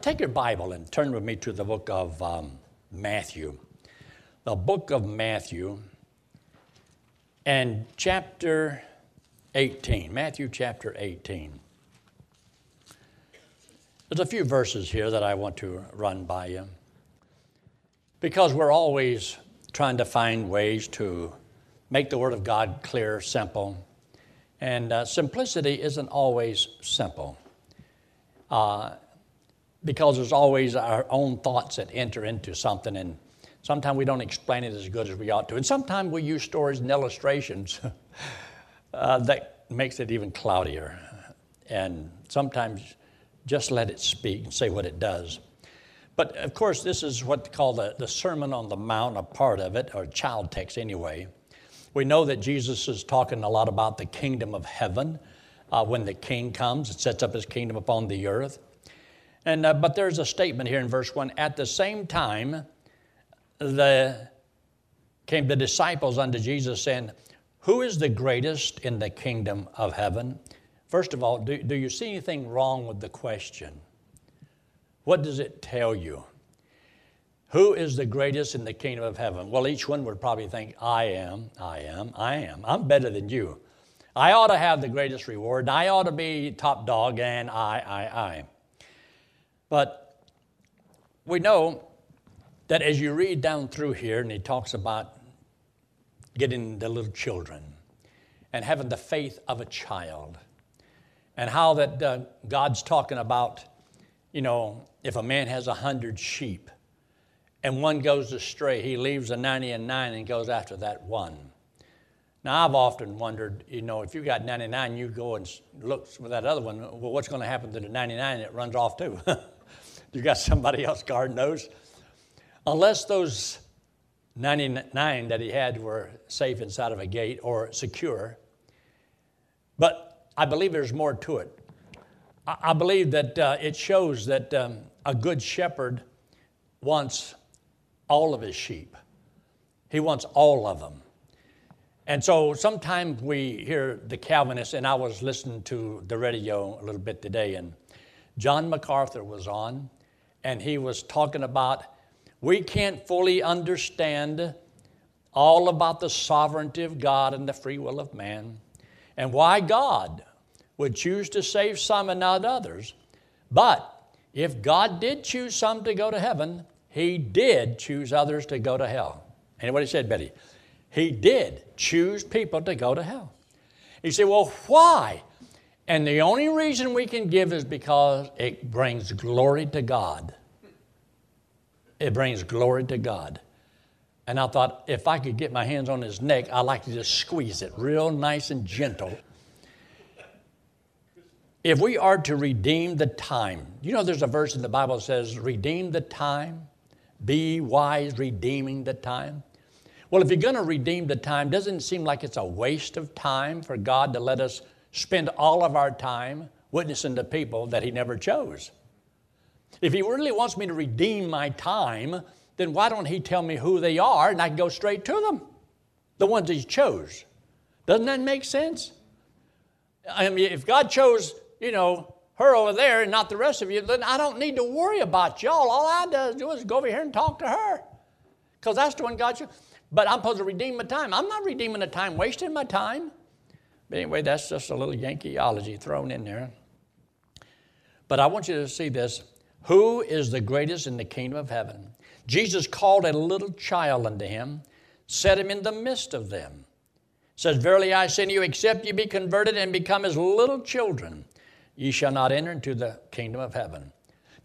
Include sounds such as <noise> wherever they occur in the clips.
Take your Bible and turn with me to the book of um, Matthew. The book of Matthew and chapter 18. Matthew chapter 18. There's a few verses here that I want to run by you because we're always trying to find ways to make the Word of God clear, simple. And uh, simplicity isn't always simple uh, because there's always our own thoughts that enter into something, and sometimes we don't explain it as good as we ought to. And sometimes we use stories and illustrations <laughs> uh, that makes it even cloudier. And sometimes just let it speak and say what it does. But of course, this is what's called the, the Sermon on the Mount, a part of it, or child text anyway. We know that Jesus is talking a lot about the kingdom of heaven uh, when the king comes and sets up his kingdom upon the earth. And, uh, but there's a statement here in verse 1 At the same time, the, came the disciples unto Jesus saying, Who is the greatest in the kingdom of heaven? First of all, do, do you see anything wrong with the question? What does it tell you? Who is the greatest in the kingdom of heaven? Well, each one would probably think, I am, I am, I am. I'm better than you. I ought to have the greatest reward. I ought to be top dog, and I, I, I. But we know that as you read down through here, and he talks about getting the little children and having the faith of a child, and how that uh, God's talking about, you know, if a man has a hundred sheep, and one goes astray, he leaves the 90 and 9 and goes after that one. Now, I've often wondered, you know, if you got 99, you go and look for that other one, well, what's going to happen to the 99 that runs off too? <laughs> you got somebody else guarding those? Unless those 99 that he had were safe inside of a gate or secure. But I believe there's more to it. I believe that uh, it shows that um, a good shepherd wants all of his sheep. He wants all of them. And so sometimes we hear the Calvinists, and I was listening to the radio a little bit today, and John MacArthur was on, and he was talking about we can't fully understand all about the sovereignty of God and the free will of man, and why God would choose to save some and not others. But if God did choose some to go to heaven, he did choose others to go to hell. Anybody said, Betty? He did choose people to go to hell. You say, well, why? And the only reason we can give is because it brings glory to God. It brings glory to God. And I thought, if I could get my hands on his neck, I'd like to just squeeze it real nice and gentle. If we are to redeem the time, you know, there's a verse in the Bible that says, redeem the time. Be wise, redeeming the time. Well, if you're going to redeem the time, doesn't it seem like it's a waste of time for God to let us spend all of our time witnessing to people that He never chose? If He really wants me to redeem my time, then why don't He tell me who they are and I can go straight to them? The ones He chose. Doesn't that make sense? I mean, if God chose, you know, her over there and not the rest of you, then I don't need to worry about y'all. All I do is go over here and talk to her. Because that's the one God you. But I'm supposed to redeem my time. I'm not redeeming the time, wasting my time. But anyway, that's just a little Yankeeology thrown in there. But I want you to see this. Who is the greatest in the kingdom of heaven? Jesus called a little child unto him, set him in the midst of them. Says, Verily I say to you, except ye be converted and become as little children, ye shall not enter into the kingdom of heaven.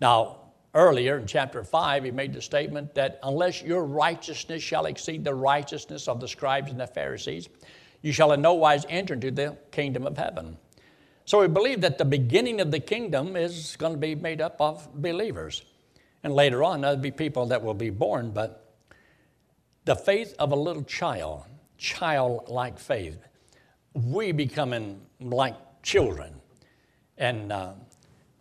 Now, earlier in chapter 5, he made the statement that unless your righteousness shall exceed the righteousness of the scribes and the Pharisees, you shall in no wise enter into the kingdom of heaven. So we believe that the beginning of the kingdom is going to be made up of believers. And later on, there'll be people that will be born, but the faith of a little child, childlike faith, we becoming like children. And uh,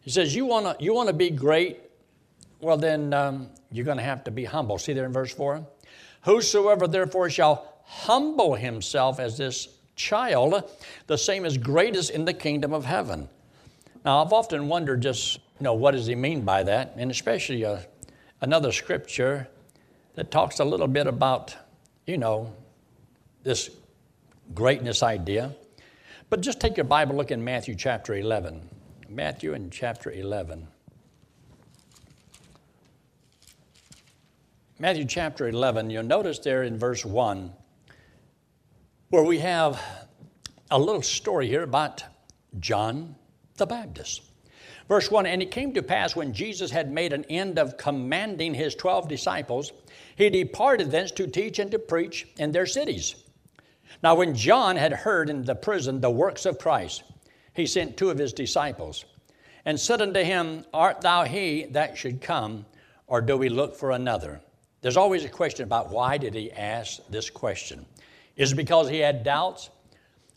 he says, You want to you wanna be great? Well, then um, you're going to have to be humble. See there in verse 4? Whosoever therefore shall humble himself as this child, the same as greatest in the kingdom of heaven. Now, I've often wondered just you know, what does he mean by that? And especially uh, another scripture that talks a little bit about, you know, this greatness idea. But just take your Bible, look in Matthew chapter 11. Matthew in chapter 11. Matthew chapter 11, you'll notice there in verse 1 where we have a little story here about John the Baptist. Verse 1 And it came to pass when Jesus had made an end of commanding his twelve disciples, he departed thence to teach and to preach in their cities. Now, when John had heard in the prison the works of Christ, he sent two of his disciples and said unto him, Art thou he that should come, or do we look for another? There's always a question about why did he ask this question? Is it because he had doubts?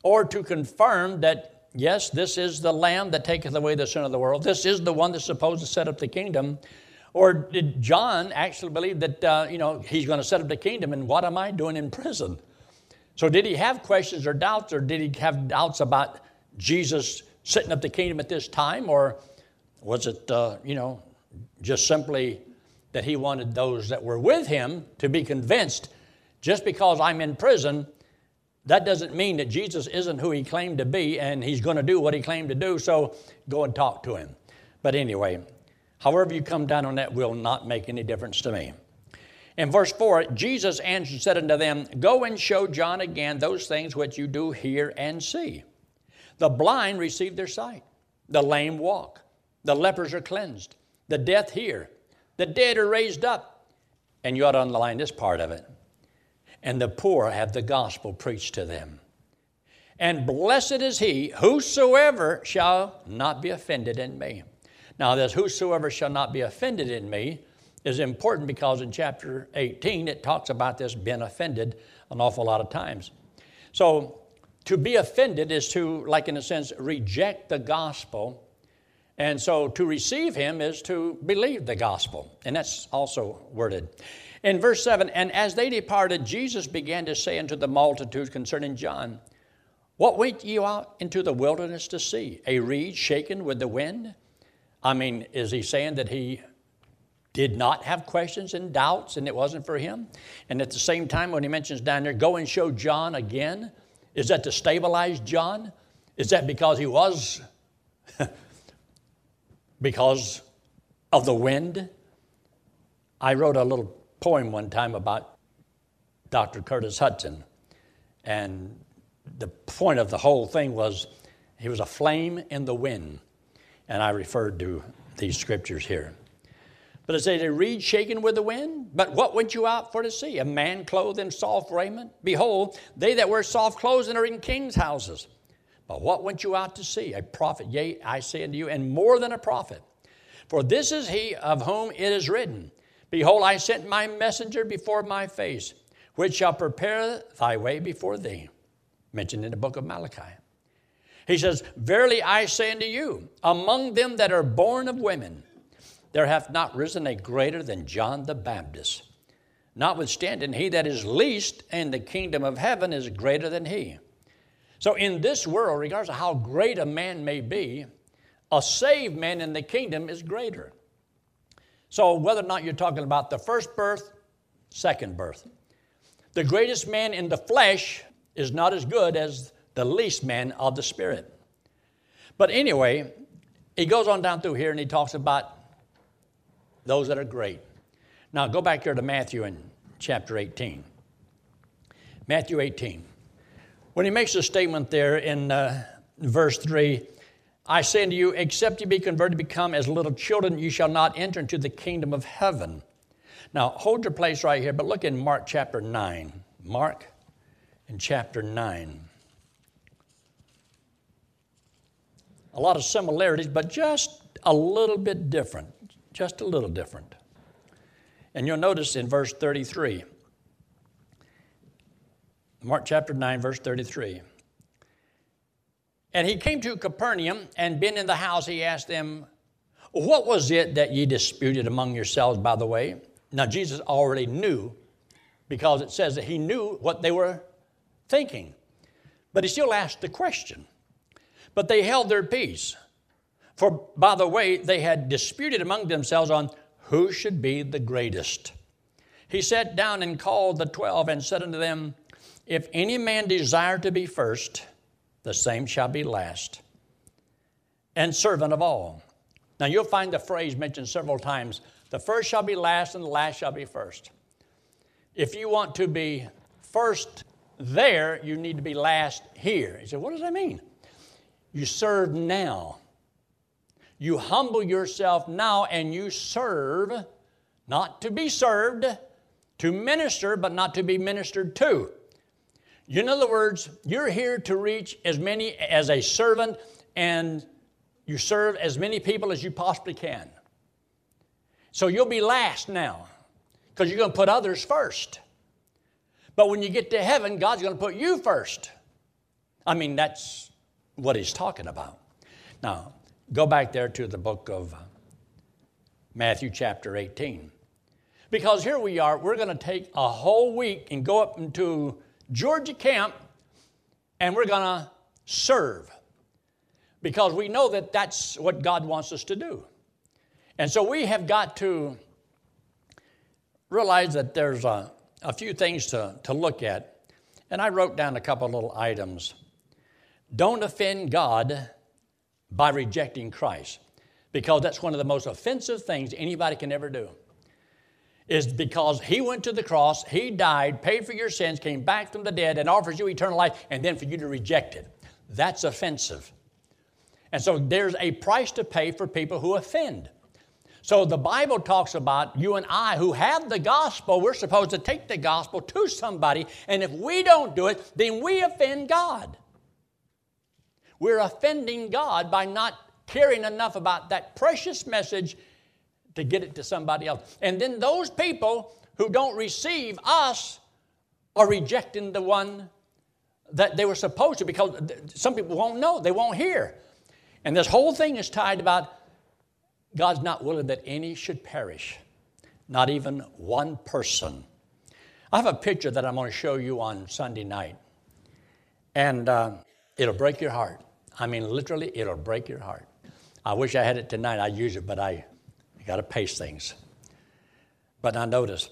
Or to confirm that, yes, this is the Lamb that taketh away the sin of the world. This is the one that's supposed to set up the kingdom. Or did John actually believe that, uh, you know, he's going to set up the kingdom and what am I doing in prison? So did he have questions or doubts or did he have doubts about Jesus setting up the kingdom at this time? Or was it, uh, you know, just simply that he wanted those that were with him to be convinced just because I'm in prison, that doesn't mean that Jesus isn't who he claimed to be and he's going to do what he claimed to do, so go and talk to him. But anyway, however you come down on that will not make any difference to me. In verse 4, Jesus answered and said unto them, Go and show John again those things which you do hear and see. The blind receive their sight, the lame walk, the lepers are cleansed, the deaf hear, the dead are raised up. And you ought to underline this part of it. And the poor have the gospel preached to them. And blessed is he whosoever shall not be offended in me. Now, this whosoever shall not be offended in me is important because in chapter 18 it talks about this being offended an awful lot of times. So, to be offended is to, like in a sense, reject the gospel and so to receive him is to believe the gospel. And that's also worded. In verse 7, and as they departed, Jesus began to say unto the multitude concerning John, What went you out into the wilderness to see? A reed shaken with the wind? I mean, is he saying that he did not have questions and doubts and it wasn't for him? And at the same time, when he mentions down there, go and show John again, is that to stabilize John? Is that because he was <laughs> because of the wind. I wrote a little poem one time about Dr. Curtis Hutson. and the point of the whole thing was he was a flame in the wind, and I referred to these scriptures here. But it says, a reed shaken with the wind. But what went you out for to see? A man clothed in soft raiment? Behold, they that wear soft clothes are in kings' houses. But what went you out to see? A prophet, yea, I say unto you, and more than a prophet. For this is he of whom it is written, Behold, I sent my messenger before my face, which shall prepare thy way before thee. Mentioned in the book of Malachi. He says, Verily I say unto you, among them that are born of women, there hath not risen a greater than John the Baptist. Notwithstanding, he that is least in the kingdom of heaven is greater than he. So, in this world, regardless of how great a man may be, a saved man in the kingdom is greater. So, whether or not you're talking about the first birth, second birth, the greatest man in the flesh is not as good as the least man of the spirit. But anyway, he goes on down through here and he talks about those that are great. Now, go back here to Matthew in chapter 18. Matthew 18. When he makes a statement there in uh, verse 3, I say unto you, except you be converted, become as little children, you shall not enter into the kingdom of heaven. Now, hold your place right here, but look in Mark chapter 9. Mark in chapter 9. A lot of similarities, but just a little bit different. Just a little different. And you'll notice in verse 33 Mark chapter 9, verse 33. And he came to Capernaum, and being in the house, he asked them, What was it that ye disputed among yourselves by the way? Now, Jesus already knew because it says that he knew what they were thinking. But he still asked the question. But they held their peace. For by the way, they had disputed among themselves on who should be the greatest. He sat down and called the twelve and said unto them, If any man desire to be first, the same shall be last, and servant of all. Now you'll find the phrase mentioned several times the first shall be last, and the last shall be first. If you want to be first there, you need to be last here. He said, What does that mean? You serve now. You humble yourself now and you serve, not to be served, to minister, but not to be ministered to. In other words, you're here to reach as many as a servant and you serve as many people as you possibly can. So you'll be last now because you're going to put others first. But when you get to heaven, God's going to put you first. I mean, that's what he's talking about. Now, go back there to the book of Matthew, chapter 18. Because here we are, we're going to take a whole week and go up into Georgia camp and we're going to serve. Because we know that that's what God wants us to do. And so we have got to realize that there's a, a few things to, to look at. And I wrote down a couple little items. Don't offend God by rejecting Christ, because that's one of the most offensive things anybody can ever do. Is because he went to the cross, he died, paid for your sins, came back from the dead, and offers you eternal life, and then for you to reject it. That's offensive. And so there's a price to pay for people who offend. So the Bible talks about you and I who have the gospel, we're supposed to take the gospel to somebody, and if we don't do it, then we offend God. We're offending God by not caring enough about that precious message to get it to somebody else. And then those people who don't receive us are rejecting the one that they were supposed to because some people won't know, they won't hear. And this whole thing is tied about God's not willing that any should perish, not even one person. I have a picture that I'm going to show you on Sunday night, and uh, it'll break your heart. I mean, literally, it'll break your heart. I wish I had it tonight. I'd use it, but I, I got to pace things. But now notice,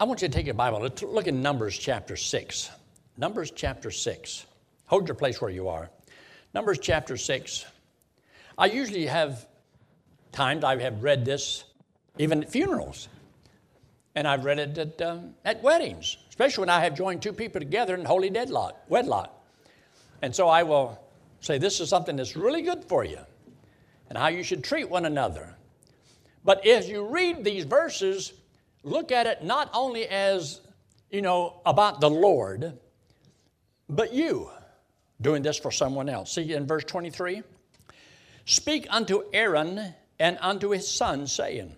I want you to take your Bible. Let's look in Numbers chapter 6. Numbers chapter 6. Hold your place where you are. Numbers chapter 6. I usually have times I have read this even at funerals. And I've read it at, um, at weddings, especially when I have joined two people together in holy deadlock, wedlock. And so I will say, This is something that's really good for you and how you should treat one another. But as you read these verses, look at it not only as, you know, about the Lord, but you doing this for someone else. See in verse 23? Speak unto Aaron and unto his sons, saying,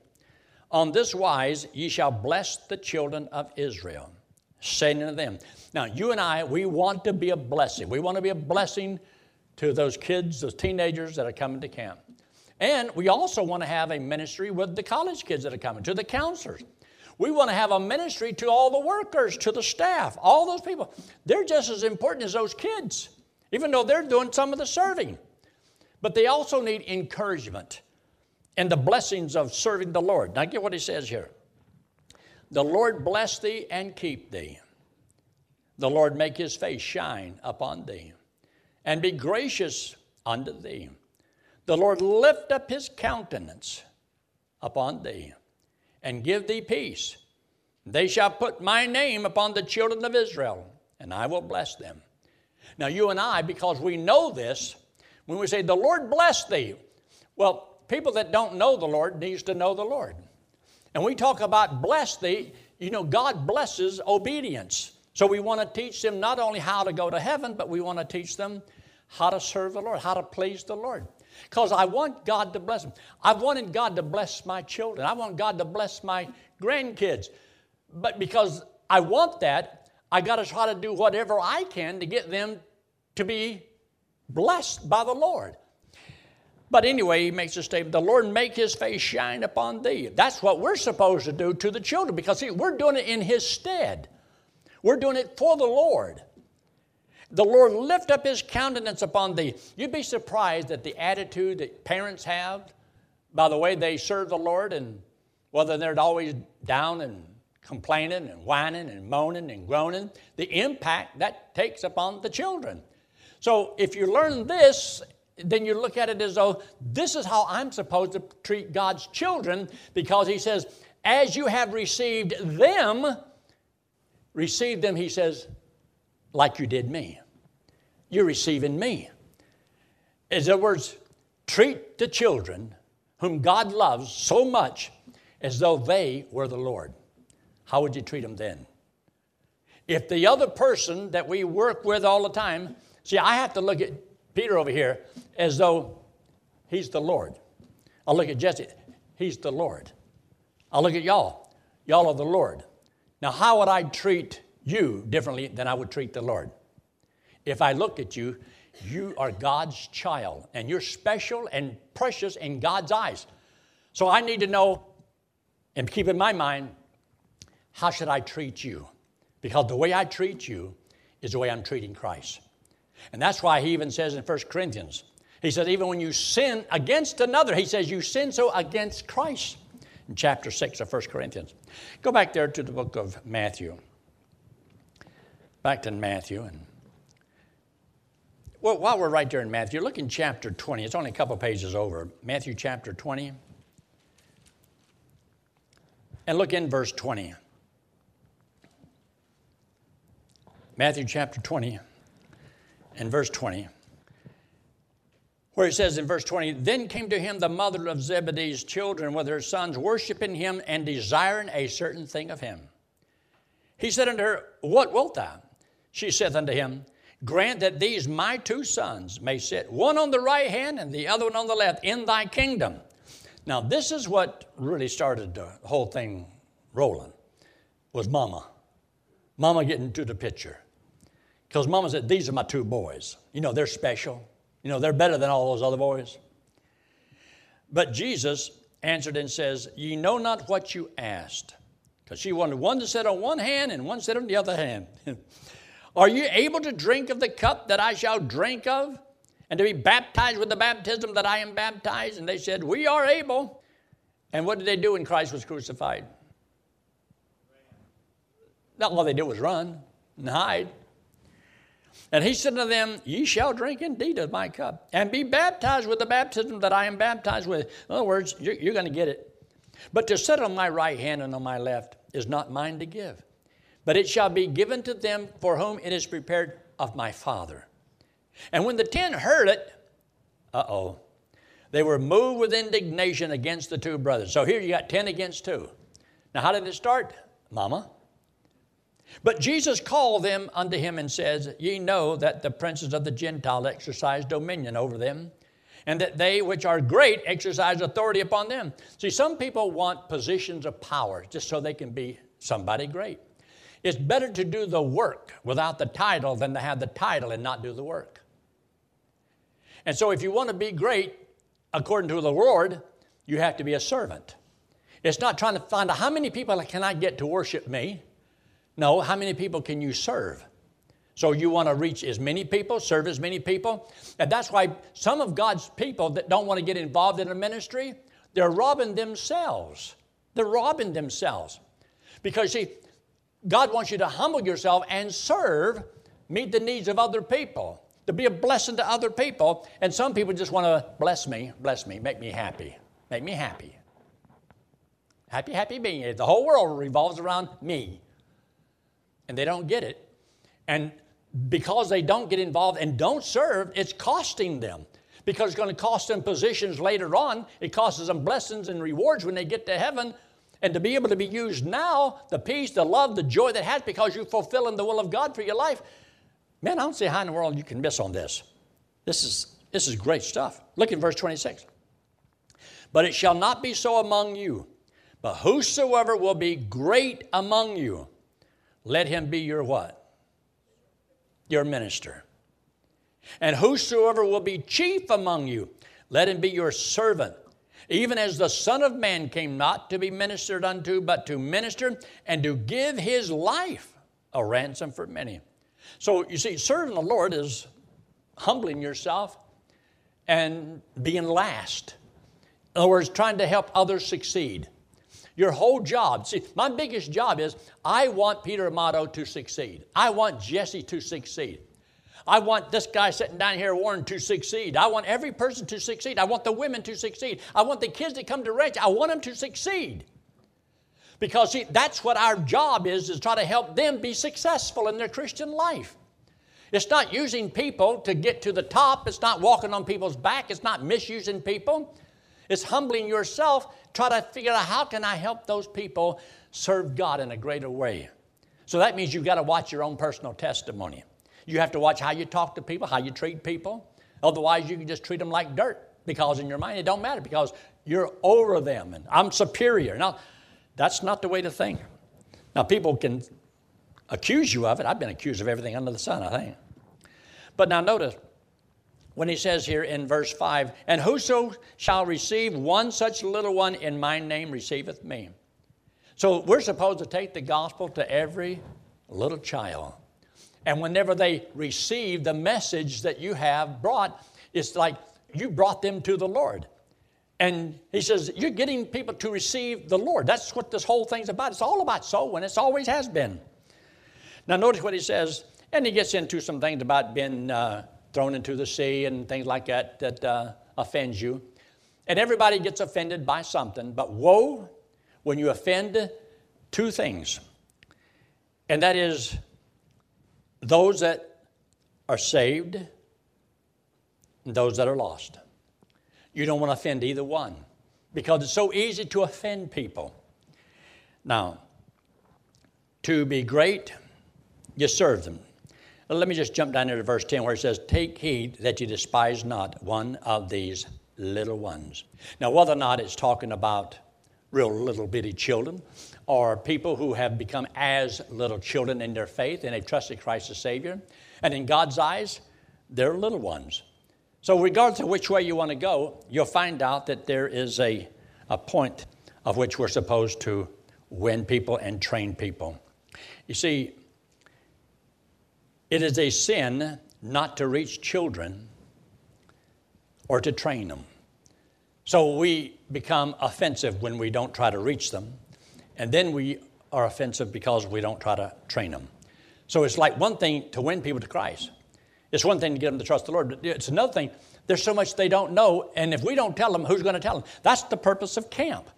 On this wise ye shall bless the children of Israel, saying unto them. Now, you and I, we want to be a blessing. We want to be a blessing to those kids, those teenagers that are coming to camp. And we also want to have a ministry with the college kids that are coming, to the counselors. We want to have a ministry to all the workers, to the staff, all those people. They're just as important as those kids, even though they're doing some of the serving. But they also need encouragement and the blessings of serving the Lord. Now, get what he says here. The Lord bless thee and keep thee. The Lord make his face shine upon thee and be gracious unto thee. The Lord lift up his countenance upon thee and give thee peace. They shall put my name upon the children of Israel, and I will bless them. Now, you and I, because we know this, when we say, The Lord bless thee, well, people that don't know the Lord needs to know the Lord. And we talk about bless thee, you know, God blesses obedience. So we want to teach them not only how to go to heaven, but we want to teach them how to serve the Lord, how to please the Lord. Because I want God to bless them. I've wanted God to bless my children. I want God to bless my grandkids. But because I want that, I got to try to do whatever I can to get them to be blessed by the Lord. But anyway, he makes a statement the Lord make his face shine upon thee. That's what we're supposed to do to the children because see, we're doing it in his stead. We're doing it for the Lord. The Lord lift up his countenance upon thee. You'd be surprised at the attitude that parents have by the way they serve the Lord and whether they're always down and complaining and whining and moaning and groaning, the impact that takes upon the children. So if you learn this, then you look at it as though this is how I'm supposed to treat God's children because He says, as you have received them, receive them, He says, like you did me. You're receiving me. In other words, treat the children whom God loves so much as though they were the Lord. How would you treat them then? If the other person that we work with all the time, see, I have to look at Peter over here as though he's the Lord. I'll look at Jesse, he's the Lord. I'll look at y'all, y'all are the Lord. Now, how would I treat you differently than I would treat the Lord? If I look at you, you are God's child, and you're special and precious in God's eyes. So I need to know and keep in my mind how should I treat you? Because the way I treat you is the way I'm treating Christ. And that's why he even says in 1 Corinthians, he says, even when you sin against another, he says, you sin so against Christ. In chapter 6 of 1 Corinthians. Go back there to the book of Matthew. Back to Matthew. And well, while we're right there in Matthew, look in chapter 20. It's only a couple pages over. Matthew chapter 20. And look in verse 20. Matthew chapter 20 and verse 20, where it says in verse 20, Then came to him the mother of Zebedee's children with her sons, worshiping him and desiring a certain thing of him. He said unto her, What wilt thou? She saith unto him, Grant that these my two sons may sit, one on the right hand and the other one on the left, in thy kingdom. Now, this is what really started the whole thing rolling, was mama. Mama getting to the picture. Because mama said, These are my two boys. You know, they're special. You know, they're better than all those other boys. But Jesus answered and says, Ye know not what you asked. Because she wanted one to sit on one hand and one to sit on the other hand. <laughs> are you able to drink of the cup that I shall drink of? And to be baptized with the baptism that I am baptized? And they said, We are able. And what did they do when Christ was crucified? Not all they did was run and hide. And he said to them, Ye shall drink indeed of my cup, and be baptized with the baptism that I am baptized with. In other words, you're, you're going to get it. But to sit on my right hand and on my left is not mine to give, but it shall be given to them for whom it is prepared of my Father. And when the ten heard it, uh oh, they were moved with indignation against the two brothers. So here you got 10 against 2. Now, how did it start? Mama. But Jesus called them unto him and says, Ye know that the princes of the Gentile exercise dominion over them, and that they which are great exercise authority upon them. See, some people want positions of power just so they can be somebody great. It's better to do the work without the title than to have the title and not do the work. And so, if you want to be great, according to the Lord, you have to be a servant. It's not trying to find out how many people can I get to worship me. No, how many people can you serve? So you want to reach as many people, serve as many people. And that's why some of God's people that don't want to get involved in a ministry, they're robbing themselves. They're robbing themselves. Because see, God wants you to humble yourself and serve, meet the needs of other people, to be a blessing to other people. And some people just want to bless me, bless me, make me happy, make me happy. Happy, happy being. The whole world revolves around me and they don't get it. And because they don't get involved and don't serve, it's costing them. Because it's going to cost them positions later on. It costs them blessings and rewards when they get to heaven. And to be able to be used now, the peace, the love, the joy that has because you're fulfilling the will of God for your life. Man, I don't see how in the world you can miss on this. This is, this is great stuff. Look in verse 26. But it shall not be so among you, but whosoever will be great among you let him be your what? Your minister. And whosoever will be chief among you, let him be your servant. Even as the Son of Man came not to be ministered unto, but to minister and to give his life a ransom for many. So you see, serving the Lord is humbling yourself and being last. In other words, trying to help others succeed. Your whole job, see, my biggest job is I want Peter Amato to succeed. I want Jesse to succeed. I want this guy sitting down here, Warren, to succeed. I want every person to succeed. I want the women to succeed. I want the kids that come to ranch, I want them to succeed. Because see, that's what our job is, is try to help them be successful in their Christian life. It's not using people to get to the top. It's not walking on people's back. It's not misusing people. It's humbling yourself, try to figure out how can I help those people serve God in a greater way. So that means you've got to watch your own personal testimony. You have to watch how you talk to people, how you treat people. Otherwise, you can just treat them like dirt because in your mind it don't matter because you're over them and I'm superior. Now, that's not the way to think. Now, people can accuse you of it. I've been accused of everything under the sun, I think. But now notice, when he says here in verse 5, and whoso shall receive one such little one in my name receiveth me. So we're supposed to take the gospel to every little child. And whenever they receive the message that you have brought, it's like you brought them to the Lord. And he says, You're getting people to receive the Lord. That's what this whole thing's about. It's all about soul, and it's always has been. Now, notice what he says, and he gets into some things about being uh, thrown into the sea and things like that that uh, offends you. And everybody gets offended by something, but woe when you offend two things. And that is those that are saved and those that are lost. You don't want to offend either one because it's so easy to offend people. Now, to be great, you serve them. Let me just jump down here to verse 10 where it says, Take heed that you despise not one of these little ones. Now, whether or not it's talking about real little bitty children or people who have become as little children in their faith and they've trusted Christ as Savior, and in God's eyes, they're little ones. So, regardless of which way you want to go, you'll find out that there is a, a point of which we're supposed to win people and train people. You see, it is a sin not to reach children or to train them. So we become offensive when we don't try to reach them, and then we are offensive because we don't try to train them. So it's like one thing to win people to Christ. It's one thing to get them to trust the Lord, but it's another thing. There's so much they don't know, and if we don't tell them, who's going to tell them? That's the purpose of camp.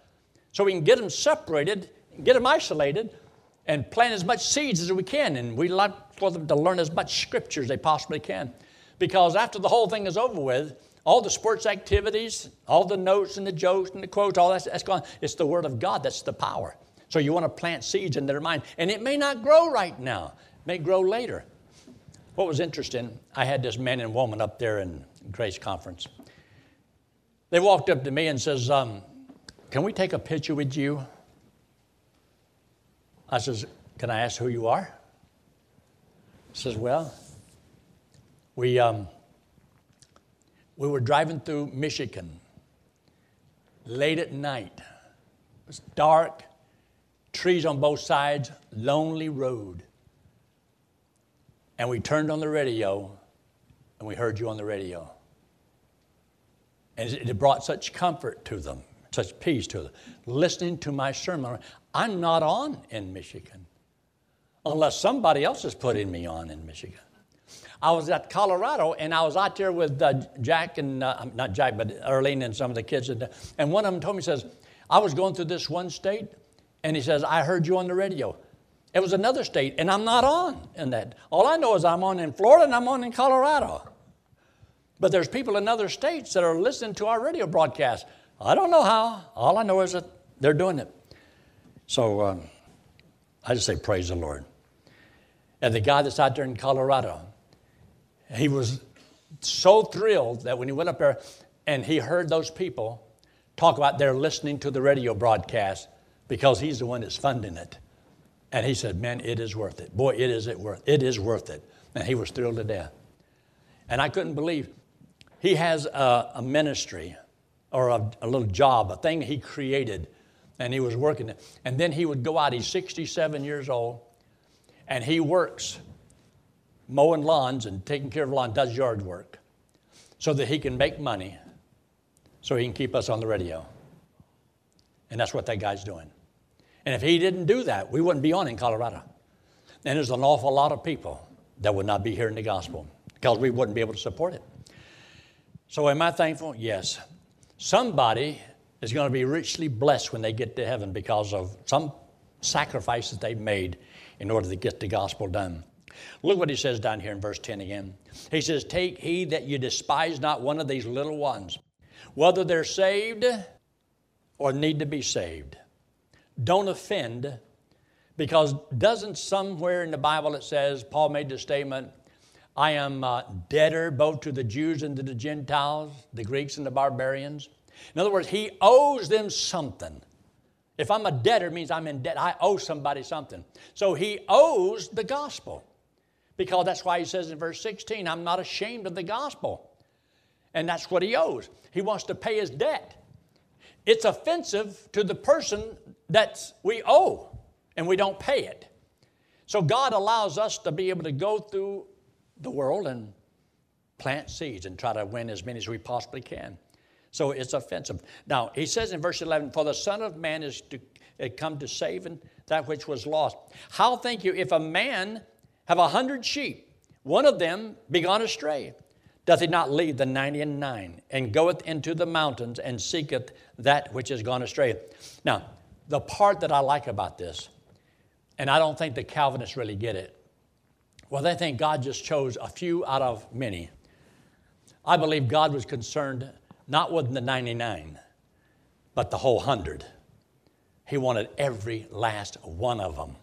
So we can get them separated, get them isolated, and plant as much seeds as we can. And we like for them to learn as much scripture as they possibly can. Because after the whole thing is over with, all the sports activities, all the notes and the jokes and the quotes, all that's, that's gone. It's the Word of God that's the power. So you want to plant seeds in their mind. And it may not grow right now, it may grow later. What was interesting, I had this man and woman up there in Grace Conference. They walked up to me and says, um, can we take a picture with you? I says, Can I ask who you are? He says, Well, we, um, we were driving through Michigan late at night. It was dark, trees on both sides, lonely road. And we turned on the radio and we heard you on the radio. And it brought such comfort to them such peace to them. Listening to my sermon, I'm not on in Michigan unless somebody else is putting me on in Michigan. I was at Colorado and I was out there with uh, Jack and, uh, not Jack, but Erlene and some of the kids. And, and one of them told me, says, I was going through this one state and he says, I heard you on the radio. It was another state and I'm not on in that. All I know is I'm on in Florida and I'm on in Colorado. But there's people in other states that are listening to our radio broadcast. I don't know how. All I know is that they're doing it. So um, I just say, praise the Lord. And the guy that's out there in Colorado, he was so thrilled that when he went up there and he heard those people talk about they're listening to the radio broadcast because he's the one that's funding it. And he said, Man, it is worth it. Boy, it is it worth it is worth it. And he was thrilled to death. And I couldn't believe he has a, a ministry or a, a little job, a thing he created, and he was working it. And then he would go out, he's 67 years old, and he works mowing lawns and taking care of lawns, does yard work so that he can make money so he can keep us on the radio. And that's what that guy's doing. And if he didn't do that, we wouldn't be on in Colorado. And there's an awful lot of people that would not be hearing the gospel because we wouldn't be able to support it. So, am I thankful? Yes. Somebody is going to be richly blessed when they get to heaven because of some sacrifices they've made in order to get the gospel done. Look what he says down here in verse 10 again. He says, Take heed that you despise not one of these little ones, whether they're saved or need to be saved. Don't offend, because doesn't somewhere in the Bible it says, Paul made the statement, I am uh, debtor both to the Jews and to the Gentiles, the Greeks and the barbarians. In other words, he owes them something. If I'm a debtor, means I'm in debt. I owe somebody something. So he owes the gospel. Because that's why he says in verse 16, I'm not ashamed of the gospel. And that's what he owes. He wants to pay his debt. It's offensive to the person that we owe, and we don't pay it. So God allows us to be able to go through the world and plant seeds and try to win as many as we possibly can. So it's offensive. Now, he says in verse 11, For the Son of Man is to come to save that which was lost. How think you if a man have a hundred sheep, one of them be gone astray? Doth he not leave the ninety and nine and goeth into the mountains and seeketh that which is gone astray? Now, the part that I like about this, and I don't think the Calvinists really get it, well, they think God just chose a few out of many. I believe God was concerned not with the 99, but the whole hundred. He wanted every last one of them